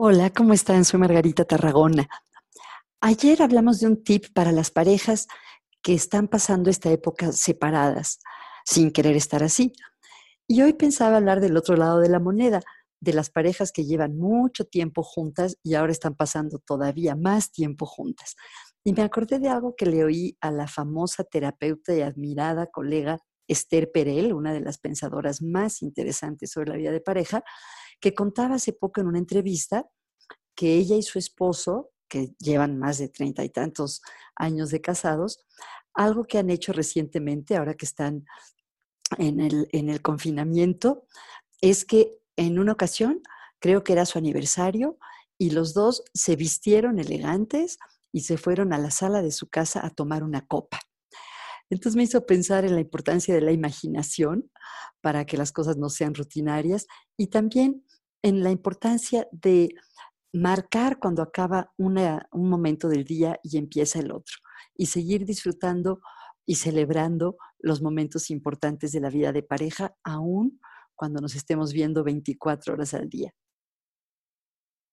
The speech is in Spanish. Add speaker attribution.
Speaker 1: Hola, ¿cómo están? Soy Margarita Tarragona. Ayer hablamos de un tip para las parejas que están pasando esta época separadas, sin querer estar así. Y hoy pensaba hablar del otro lado de la moneda, de las parejas que llevan mucho tiempo juntas y ahora están pasando todavía más tiempo juntas. Y me acordé de algo que le oí a la famosa terapeuta y admirada colega Esther Perel, una de las pensadoras más interesantes sobre la vida de pareja, que contaba hace poco en una entrevista que ella y su esposo, que llevan más de treinta y tantos años de casados, algo que han hecho recientemente, ahora que están en el, en el confinamiento, es que en una ocasión, creo que era su aniversario, y los dos se vistieron elegantes y se fueron a la sala de su casa a tomar una copa. Entonces me hizo pensar en la importancia de la imaginación para que las cosas no sean rutinarias y también en la importancia de marcar cuando acaba un momento del día y empieza el otro y seguir disfrutando y celebrando los momentos importantes de la vida de pareja, aún cuando nos estemos viendo 24 horas al día.